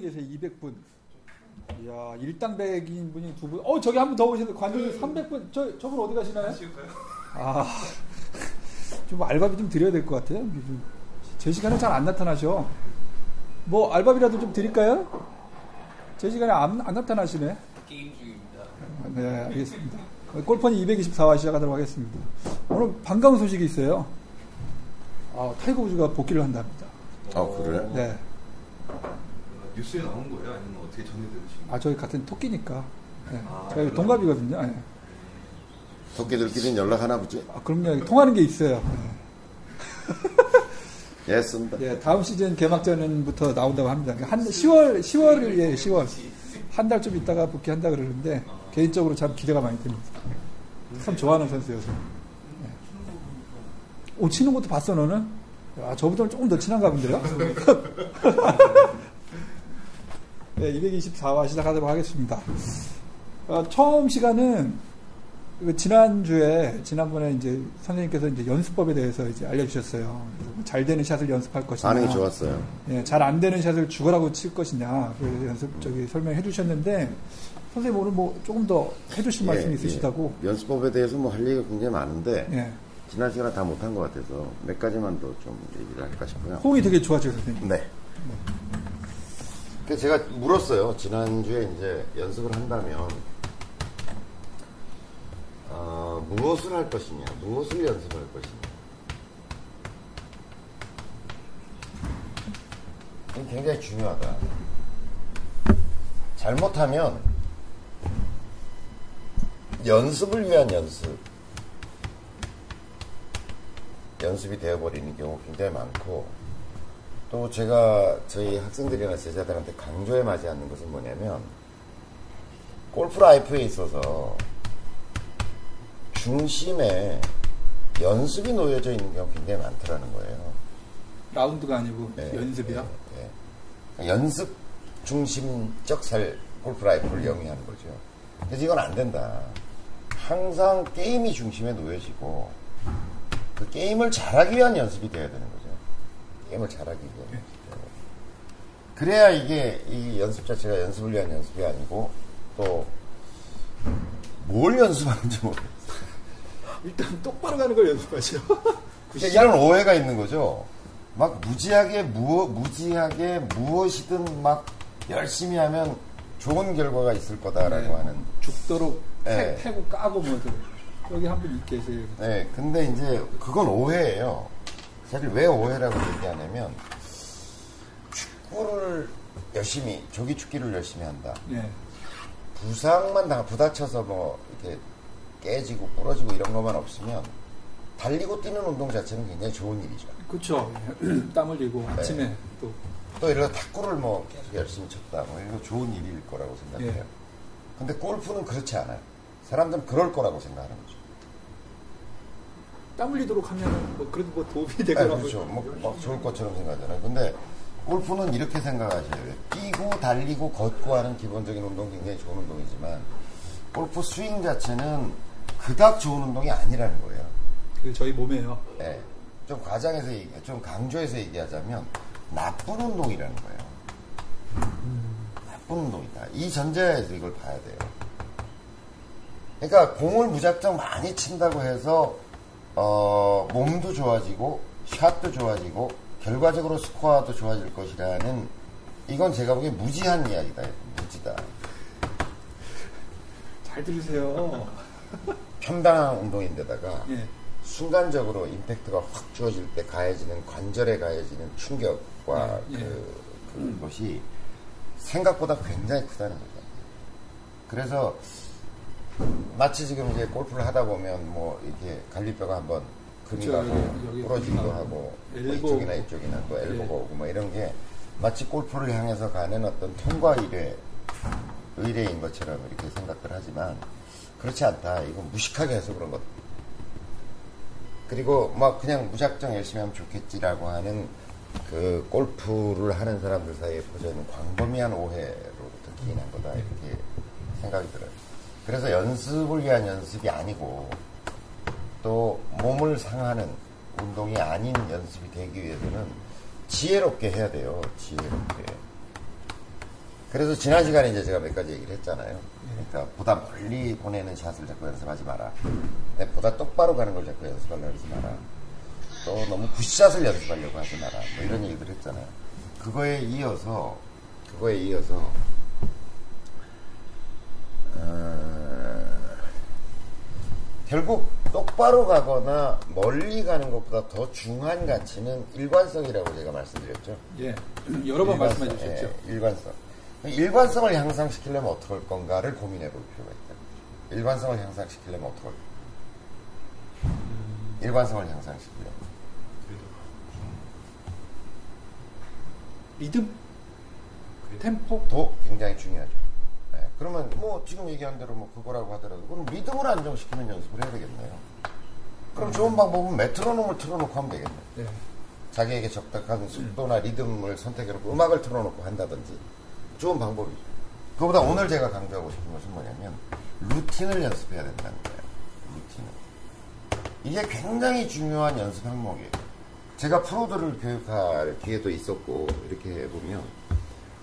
계세요. 200분. 이야, 일당백인 분이 두 분. 어, 저기 한 분 더 오시는데 관중이 300분. 저 저분 어디 가시나요? 아. 좀 알바비 좀 드려야 될 것 같아요. 제 시간에 잘 안 나타나셔. 뭐 알바비라도 좀 드릴까요? 제 시간에 안, 안 나타나시네. 게임 중입니다. 네, 알겠습니다. 골퍼니 224화 시작하도록 하겠습니다. 오늘 반가운 소식이 있어요. 아, 타이거 우즈가 복귀를 한답니다. 아 그래요? 네. 뉴스에 나온 거예요? 아니면 어떻게 전해 들으신 거예요? 아, 저희 같은 토끼니까. 네. 아, 저희 동갑이거든요. 네. 토끼들끼리는 연락하나 보지? 아, 그럼요. 통하는 게 있어요. 네. 예, 씁니다. 예, 다음 시즌 개막전부터 나온다고 합니다. 한 10월 10월을 예, 10월 한 달 좀 있다가 복귀한다 그러는데 개인적으로 참 기대가 많이 됩니다. 참 좋아하는 선수여서. 예. 오 치는 것도 봤어 너는? 아, 저보다는 조금 더 친한가 본데요? 네, 224화 시작하도록 하겠습니다. 어, 처음 시간은 그 지난주에 지난번에 이제 선생님께서 이제 연습법에 대해서 이제 알려주셨어요. 잘 되는 샷을 연습할 것이냐, 반응이 좋았어요. 예, 잘 안 되는 샷을 죽어라고 칠 것이냐, 그 연습 저기 설명해 주셨는데 선생님 오늘 뭐 조금 더 해주실 말씀이 예, 있으시다고. 예. 연습법에 대해서 뭐 할 얘기가 굉장히 많은데 예. 지난 시간에 다 못한 것 같아서 몇 가지만 더 좀 얘기를 할까 싶고요. 호응이 되게 좋았죠, 선생님. 네. 그 래서 제가 물었어요. 지난주에 이제 연습을 한다면 어, 무엇을 할 것이냐, 무엇을 연습할 것이냐. 굉장히 중요하다. 잘못하면 연습을 위한 연습, 연습이 되어버리는 경우 굉장히 많고 또 제가 저희 학생들이나 제자들한테 강조해 마지 않는 것은 뭐냐면 골프 라이프에 있어서 중심에 연습이 놓여져 있는 경우가 굉장히 많더라는 거예요. 라운드가 아니고 네, 연습이요. 예, 예. 연습 중심적 살 골프 라이프를 영위하는 거죠. 근데 이건 안 된다. 항상 게임이 중심에 놓여지고 그 게임을 잘하기 위한 연습이 돼야 되는 거죠. 게임을 잘하기. 연습이 돼야 돼요. 그래야 이게 이 연습 자체가 연습을 위한 연습이 아니고 또 뭘 연습하는지 모르겠어요. 일단 똑바로 가는 걸 연습하죠. 그러니까 이런 오해가 있는 거죠. 막 무지하게 무어, 무지하게 무엇이든 막 열심히 하면 좋은 결과가 있을 거다라고 네. 하는. 죽도록 네. 패, 고 까고 뭐 여기 한분 계세요. 네, 근데 이제 그건 오해예요. 사실 왜 오해라고 얘기하냐면 축구를 열심히 조기 축기를 열심히 한다. 예. 부상만 당 부다쳐서 뭐 이렇게 깨지고 부러지고 이런 것만 없으면 달리고 뛰는 운동 자체는 굉장히 좋은 일이죠. 그렇죠. 땀 흘리고 아침에 또또 이런 탁구를 뭐 계속 열심히 쳤다. 뭐 이거 좋은 일일 거라고 생각해요. 예. 근데 골프는 그렇지 않아요. 사람들은 그럴 거라고 생각하는 거죠. 땀 흘리도록 하면 뭐 그래도 뭐 도움이 아, 되거나 그렇죠. 뭐, 막 좋을 것처럼 생각하잖아요. 근데 골프는 이렇게 생각하셔야 돼요. 뛰고 달리고 걷고 하는 기본적인 운동 굉장히 좋은 운동이지만 골프 스윙 자체는 그닥 좋은 운동이 아니라는 거예요. 그 저희 몸에요. 예. 좀 과장해서 얘기, 좀 강조해서 얘기하자면 나쁜 운동이라는 거예요. 나쁜 운동이다. 이 전제에서 이걸 봐야 돼요. 그러니까 공을 무작정 많이 친다고 해서 어, 몸도 좋아지고 샷도 좋아지고 결과적으로 스코어도 좋아질 것이라는 이건 제가 보기엔 무지한 이야기다. 무지다. 잘 들으세요. 편당한 운동인데다가 예. 순간적으로 임팩트가 확 주어질 때 가해지는 관절에 가해지는 충격과 예, 예. 그, 그것이 생각보다 굉장히 크다는 거죠. 그래서 마치 지금 이제 골프를 하다 보면 뭐 이렇게 갈비뼈가 한번 금이 그쵸, 가고 여기, 여기 부러지기도 하고 뭐 이쪽이나. 이쪽이나 또 엘보가 예. 오고 뭐 이런 게 마치 골프를 향해서 가는 어떤 통과 의뢰 의뢰인 것처럼 이렇게 생각을 하지만 그렇지 않다. 이건 무식하게 해서 그런 것. 그리고 막 그냥 무작정 열심히 하면 좋겠지라고 하는 그 골프를 하는 사람들 사이에 퍼져 있는 광범위한 오해로 부터 기인한 거다 이렇게 생각이 들어요. 그래서 연습을 위한 연습이 아니고 또 몸을 상하는 운동이 아닌 연습이 되기 위해서는 지혜롭게 해야 돼요. 지혜롭게. 그래서 지난 시간에 이제 제가 몇 가지 얘기를 했잖아요. 그러니까 보다 멀리 보내는 샷을 자꾸 연습하지 마라. 네, 보다 똑바로 가는 걸 자꾸 연습하려고 하지 마라. 또 너무 굿샷을 연습하려고 하지 마라. 뭐 이런 얘기들 했잖아요. 그거에 이어서 그거에 이어서 결국 똑바로 가거나 멀리 가는 것보다 더 중요한 가치는 일관성이라고 제가 말씀드렸죠. 예. 여러 번 일관성, 말씀해 주셨죠. 예, 일관성. 일관성을 향상시키려면 어떻게 할 건가를 고민해 볼 필요가 있다. 일관성을 향상시키려면 어떻게 할 일관성을 향상시키려면. 리듬, 템포. 도 굉장히 중요하죠. 예, 그러면 뭐 지금 얘기한 대로 뭐 그거라고 하더라도 그럼 리듬을 안정시키는 연습을 해야 되겠네요. 그럼 좋은 방법은 메트로놈을 틀어놓고 하면 되겠네. 네. 자기에게 적당한 속도나 리듬을 선택해놓고 음악을 틀어놓고 한다든지 좋은 방법이죠. 그보다 오늘 제가 강조하고 싶은 것은 뭐냐면 루틴을 연습해야 된다는 거예요. 루틴을. 이게 굉장히 중요한 연습 항목이에요. 제가 프로들을 교육할 기회도 있었고 이렇게 해보면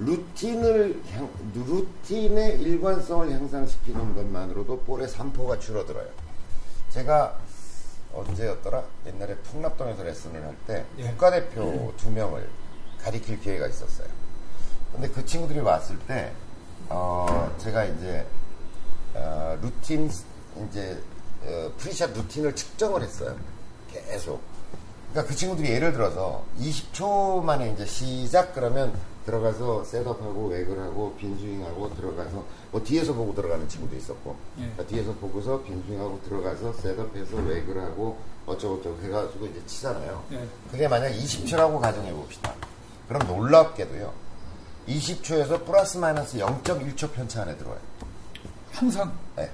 루틴을 향- 루틴의 일관성을 향상시키는 것만으로도 볼의 산포가 줄어들어요. 제가 언제였더라? 옛날에 풍납동에서 레슨을 할때 예. 국가대표 두 명을 가리킬 기회가 있었어요. 근데 그 친구들이 왔을 때, 어, 제가 이제, 어, 루틴, 이제, 어, pre-shot 루틴을 측정을 했어요. 계속. 그러니까 그 친구들이 예를 들어서 20초 만에 이제 시작 그러면 들어가서 setup하고 waggle하고 빈스윙하고 들어가서 뭐 뒤에서 보고 들어가는 친구도 있었고 예. 그러니까 뒤에서 보고서 빈스윙하고 들어가서 setup해서 waggle하고 어쩌고저쩌고 해가지고 이제 치잖아요. 예. 그게 만약 20초라고 가정해 봅시다. 그럼 놀랍게도요. 20초에서 플러스 마이너스 0.1초 편차 안에 들어와요. 항상. 네.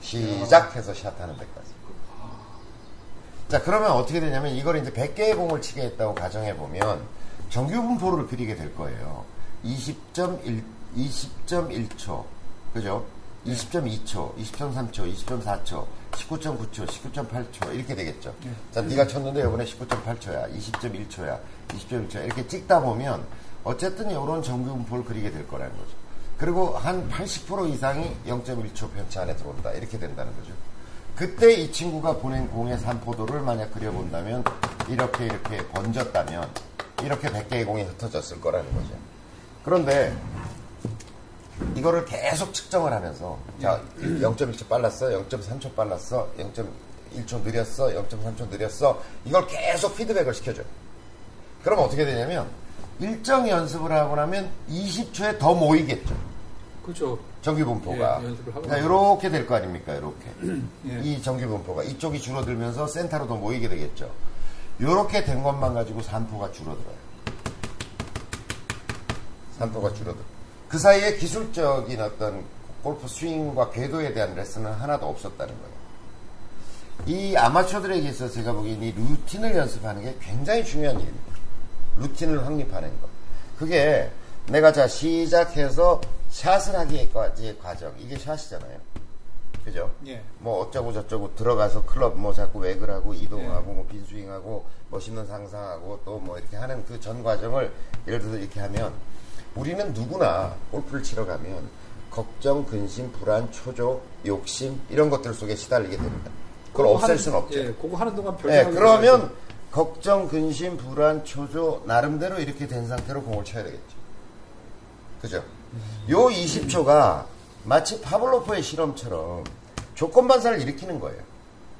시작해서 샷하는 데까지. 자, 그러면 어떻게 되냐면 이걸 이제 100개의 공을 치게 했다고 가정해 보면 정규 분포를 그리게 될 거예요. 20.1, 20.1초. 그죠? 20.2초, 20.3초, 20.4초, 19.9초, 19.8초 이렇게 되겠죠. 자, 네가 쳤는데 이번에 19.8초야, 20.1초야, 20.1초야 이렇게 찍다 보면 어쨌든 이런 정규 분포를 그리게 될 거라는 거죠. 그리고 한 80% 이상이 0.1초 편차 안에 들어온다 이렇게 된다는 거죠. 그때 이 친구가 보낸 공의 산포도를 만약 그려본다면 이렇게 이렇게 번졌다면 이렇게 100개의 공이 흩어졌을 거라는 거죠. 그런데 이거를 계속 측정을 하면서 자 0.1초 빨랐어 0.3초 빨랐어 0.1초 느렸어 0.3초 느렸어 이걸 계속 피드백을 시켜줘요. 그럼 어떻게 되냐면 일정 연습을 하고 나면 20초에 더 모이겠죠. 그렇죠. 정규 분포가. 예, 그러니까 이렇게 될 거 아닙니까? 이렇게. 예. 이 정규 분포가. 이쪽이 줄어들면서 센터로 더 모이게 되겠죠 이렇게 된 것만 가지고 산포가 줄어들어요. 산포가 줄어들어 그 사이에 기술적인 어떤 골프 스윙과 궤도에 대한 레슨은 하나도 없었다는 거예요. 이 아마추어들에게 있어서 제가 보기엔 이 루틴을 연습하는 게 굉장히 중요한 일입니다. 루틴을 확립하는 것. 그게 내가 자 시작해서 샷을 하기까지의 과정. 이게 샷이잖아요 그죠? 예. 뭐 어쩌고 저쩌고 들어가서 클럽 뭐 자꾸 웨글 하고 이동하고 뭐 빈스윙하고 멋있는 상상하고 또 뭐 이렇게 하는 그 전 과정을 예를 들어서 이렇게 하면 우리는 누구나 골프를 치러 가면 걱정, 근심, 불안, 초조, 욕심 이런 것들 속에 시달리게 됩니다. 그걸 없앨 하는- 수는 없죠. 예, 그거 하는 동안 별 네, 생각이 그러면 들어야지. 걱정, 근심, 불안, 초조 나름대로 이렇게 된 상태로 공을 쳐야 되겠죠. 그죠? 요 20초가 마치 파블로프의 실험처럼 조건 반사를 일으키는 거예요.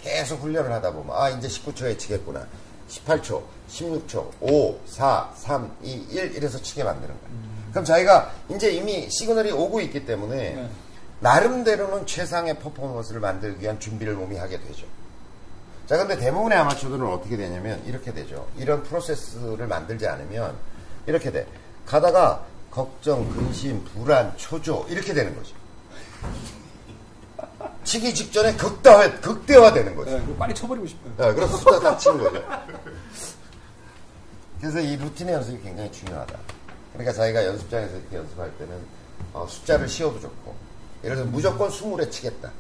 계속 훈련을 하다 보면 아 이제 19초에 치겠구나. 18초, 16초, 5, 4, 3, 2, 1 이래서 치게 만드는 거예요. 그럼 자기가 이제 이미 시그널이 오고 있기 때문에 네. 나름대로는 최상의 퍼포먼스를 만들기 위한 준비를 몸이 하게 되죠. 자, 근데 대부분의 아마추어들은 어떻게 되냐면 이렇게 되죠. 이런 프로세스를 만들지 않으면 이렇게 돼. 가다가 걱정, 근심, 불안, 초조 이렇게 되는 거죠. 치기 직전에 극대화, 극대화되는 거죠. 예, 그거 빨리 쳐버리고 싶어요. 네, 그래서 숫자 딱 치는 거죠. 그래서 이 루틴의 연습이 굉장히 중요하다. 그러니까 자기가 연습장에서 이렇게 연습할 때는 어, 숫자를 씌워도 좋고, 예를 들어서 무조건 20에 치겠다.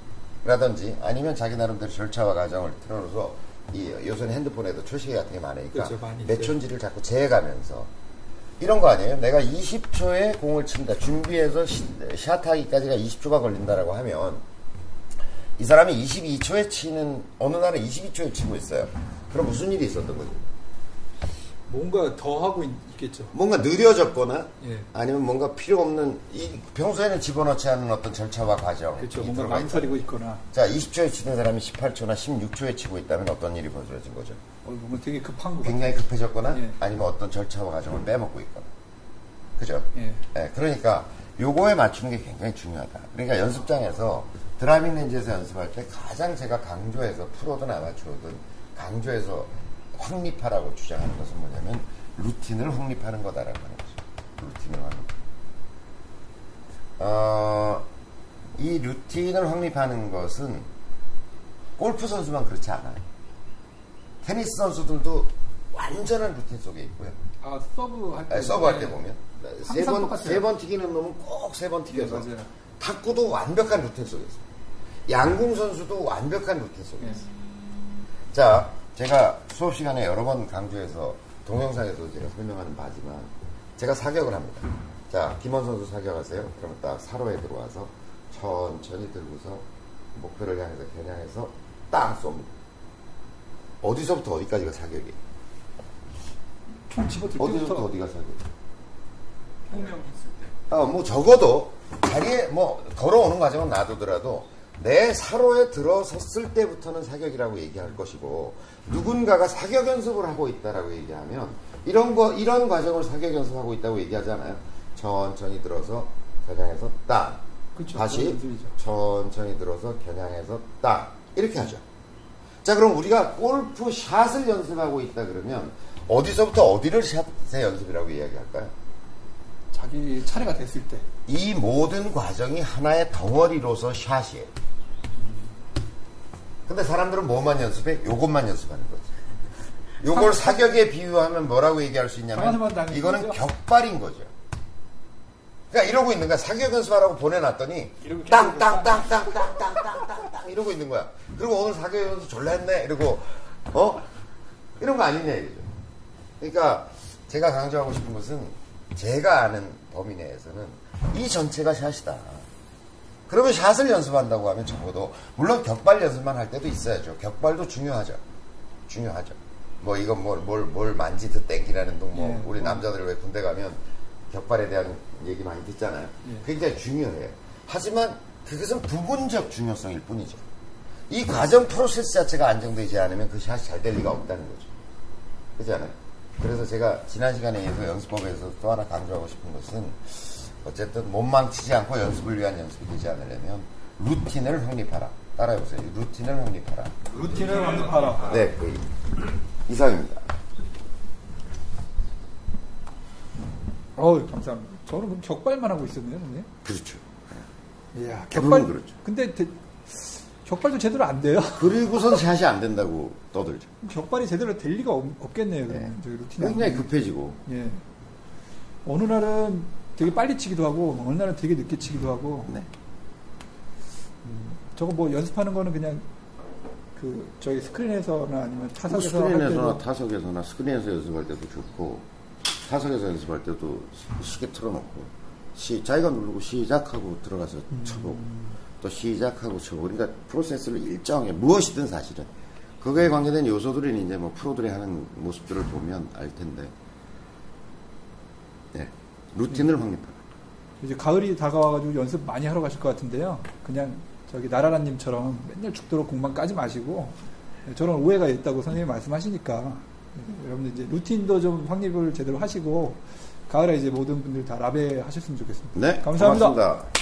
라든지 아니면 자기 나름대로 절차와 과정을 틀어놓어서 이 요즘 핸드폰에도 초시계 같은 게 많으니까 그렇죠, 많이 몇 있어요. 촌지를 자꾸 재가면서 이런 거 아니에요? 내가 20초에 공을 친다. 준비해서 시- 샷하기까지가 20초가 걸린다라고 하면 이 사람이 22초에 치는 어느 날은 22초에 치고 있어요. 그럼 무슨 일이 있었던 거죠? 뭔가 더 하고 있, 겠죠 뭔가 느려졌거나 예. 아니면 뭔가 필요 없는 이 평소에는 집어넣지 않는 어떤 절차와 과정 그렇죠. 이 뭔가. 망설이고 있거나 자 20초에 치는 사람이 18초나 16초에 치고 있다면 어떤 일이 벌어진 거죠? 어, 뭔가 되게 급한 것 같아요. 굉장히 급해졌거나 예. 아니면 어떤 절차와 과정을 빼먹고 있거나 그죠? 예. 예, 그러니까 요거에 맞추는 게 굉장히 중요하다. 그러니까 연습장에서 driving range에서 연습할 때 가장 제가 강조해서 프로든 아마추어든 강조해서 확립하라고 주장하는 것은 뭐냐면 루틴을 확립하는 거다라고 하는 거죠. 루틴을 확립. 어, 이 루틴을 확립하는 것은 골프 선수만 그렇지 않아요. 테니스 선수들도 완전한 루틴 속에 있고요. 아 서브 할 때. 아니, 서브 할 때 보면 세 번. 세 번 튀기는 놈은 꼭 세 번 튀겨서 네. 탁구도 완벽한 루틴 속에 있어요. 양궁 선수도 완벽한 루틴 속에 예. 있어요. 자, 제가 수업 시간에 여러 번 강조해서 동영상에서 제가 설명하는 바지만 제가 사격을 합니다. 자, 김원 선수 사격하세요. 그러면 딱 사로에 들어와서 천천히 들고서 목표를 향해서 겨냥해서 딱 쏩니다. 어디서부터 어디까지가 사격이에요? 총 집어 들 어디서부터 때부터 어디가 사격이에요? 때. 어, 뭐 적어도 자리에 뭐 걸어오는 과정은 놔두더라도 내 사로에 들어섰을 때부터는 사격이라고 얘기할 것이고 누군가가 사격 연습을 하고 있다라고 얘기하면 이런 거 이런 과정을 사격 연습하고 있다고 얘기하잖아요. 천천히 들어서 겨냥해서 딱 그쵸, 다시. 천천히 들어서 겨냥해서 딱 이렇게 하죠. 자 그럼 우리가 골프 샷을 연습하고 있다 그러면 어디서부터 어디를 샷의 연습이라고 이야기할까요? 자기 차례가 됐을 때. 이 모든 과정이 하나의 덩어리로서 샷이에요. 근데 사람들은 뭐만 연습해? 요것만 연습하는 거지. 요걸 사격에 비유하면 뭐라고 얘기할 수 있냐면 이거는. 격발인 거죠. 그러니까 이러고 있는 거야. 사격 연습하라고 보내놨더니 이러고 땅땅땅땅땅땅땅땅 이러고 있는 거야. 그리고 오늘 사격 연습 졸라 했네. 이러고 어? 이런 거 아니냐 이거죠. 그러니까 제가 강조하고 싶은 것은 제가 아는 범위 내에서는 이 전체가 샷이다. 그러면 샷을 연습한다고 하면 적어도 물론 격발 연습만 할 때도 있어야죠. 격발도 중요하죠. 중요하죠. 뭐 이건 뭘 뭘 뭘 만지듯 땡기라는 둥뭐 예, 우리 뭐. 남자들 왜 군대 가면 격발에 대한 얘기 많이 듣잖아요. 예. 굉장히 중요해요. 하지만 그것은 부분적 중요성일 뿐이죠. 이 과정 프로세스 자체가 안정되지 않으면 그 샷이 잘 될 리가 없다는 거죠. 그렇잖아요. 그래서 제가 지난 시간에 이어서 연습법에서 또 하나 강조하고 싶은 것은 어쨌든 못 망치지 않고 연습을 위한 연습이 되지 않으려면 루틴을 확립하라. 따라해보세요. 루틴을 확립하라. 루틴을 확립하라. 네, 그 이상입니다. 어우, 감사합니다. 저는 그럼 격발만 하고 있었네요, 선생님. 그렇죠. 이야, 그건 격발. 그렇죠. 근데 대- 격발도 제대로 안 돼요. 그리고선 샷이 안 된다고 떠들죠. 격발이 제대로 될 리가 없, 없겠네요, 그러면. 저기 루틴이. 안 굉장히. 급해지고. 예. 어느 날은 되게 빨리 치기도 하고, 어느 날은 되게 늦게 치기도 하고, 네. 저거 뭐 연습하는 거는 그냥 그 저희 스크린에서나 아니면 뭐 타석에서 할 스크린에서나 타석에서나 스크린에서 연습할 때도 좋고 타석에서 연습할 때도 시계 틀어놓고 시 자기가 누르고 시작하고 들어가서 쳐보고 또 시작하고 쳐보고 그러니까 프로세스를 일정하게 무엇이든 사실은 그거에 관계된 요소들은 이제 뭐 프로들이 하는 모습들을 보면 알 텐데 네. 루틴을 확립하라 이제 가을이 다가와가지고 연습 많이 하러 가실 것 같은데요. 그냥 저기 나라라님처럼 맨날 죽도록 공만 까지 마시고 네, 저런 오해가 있다고 선생님이 말씀하시니까 네, 여러분들 이제 루틴도 좀 확립을 제대로 하시고 가을에 이제 모든 분들 다 라베 하셨으면 좋겠습니다. 네 감사합니다. 고맙습니다.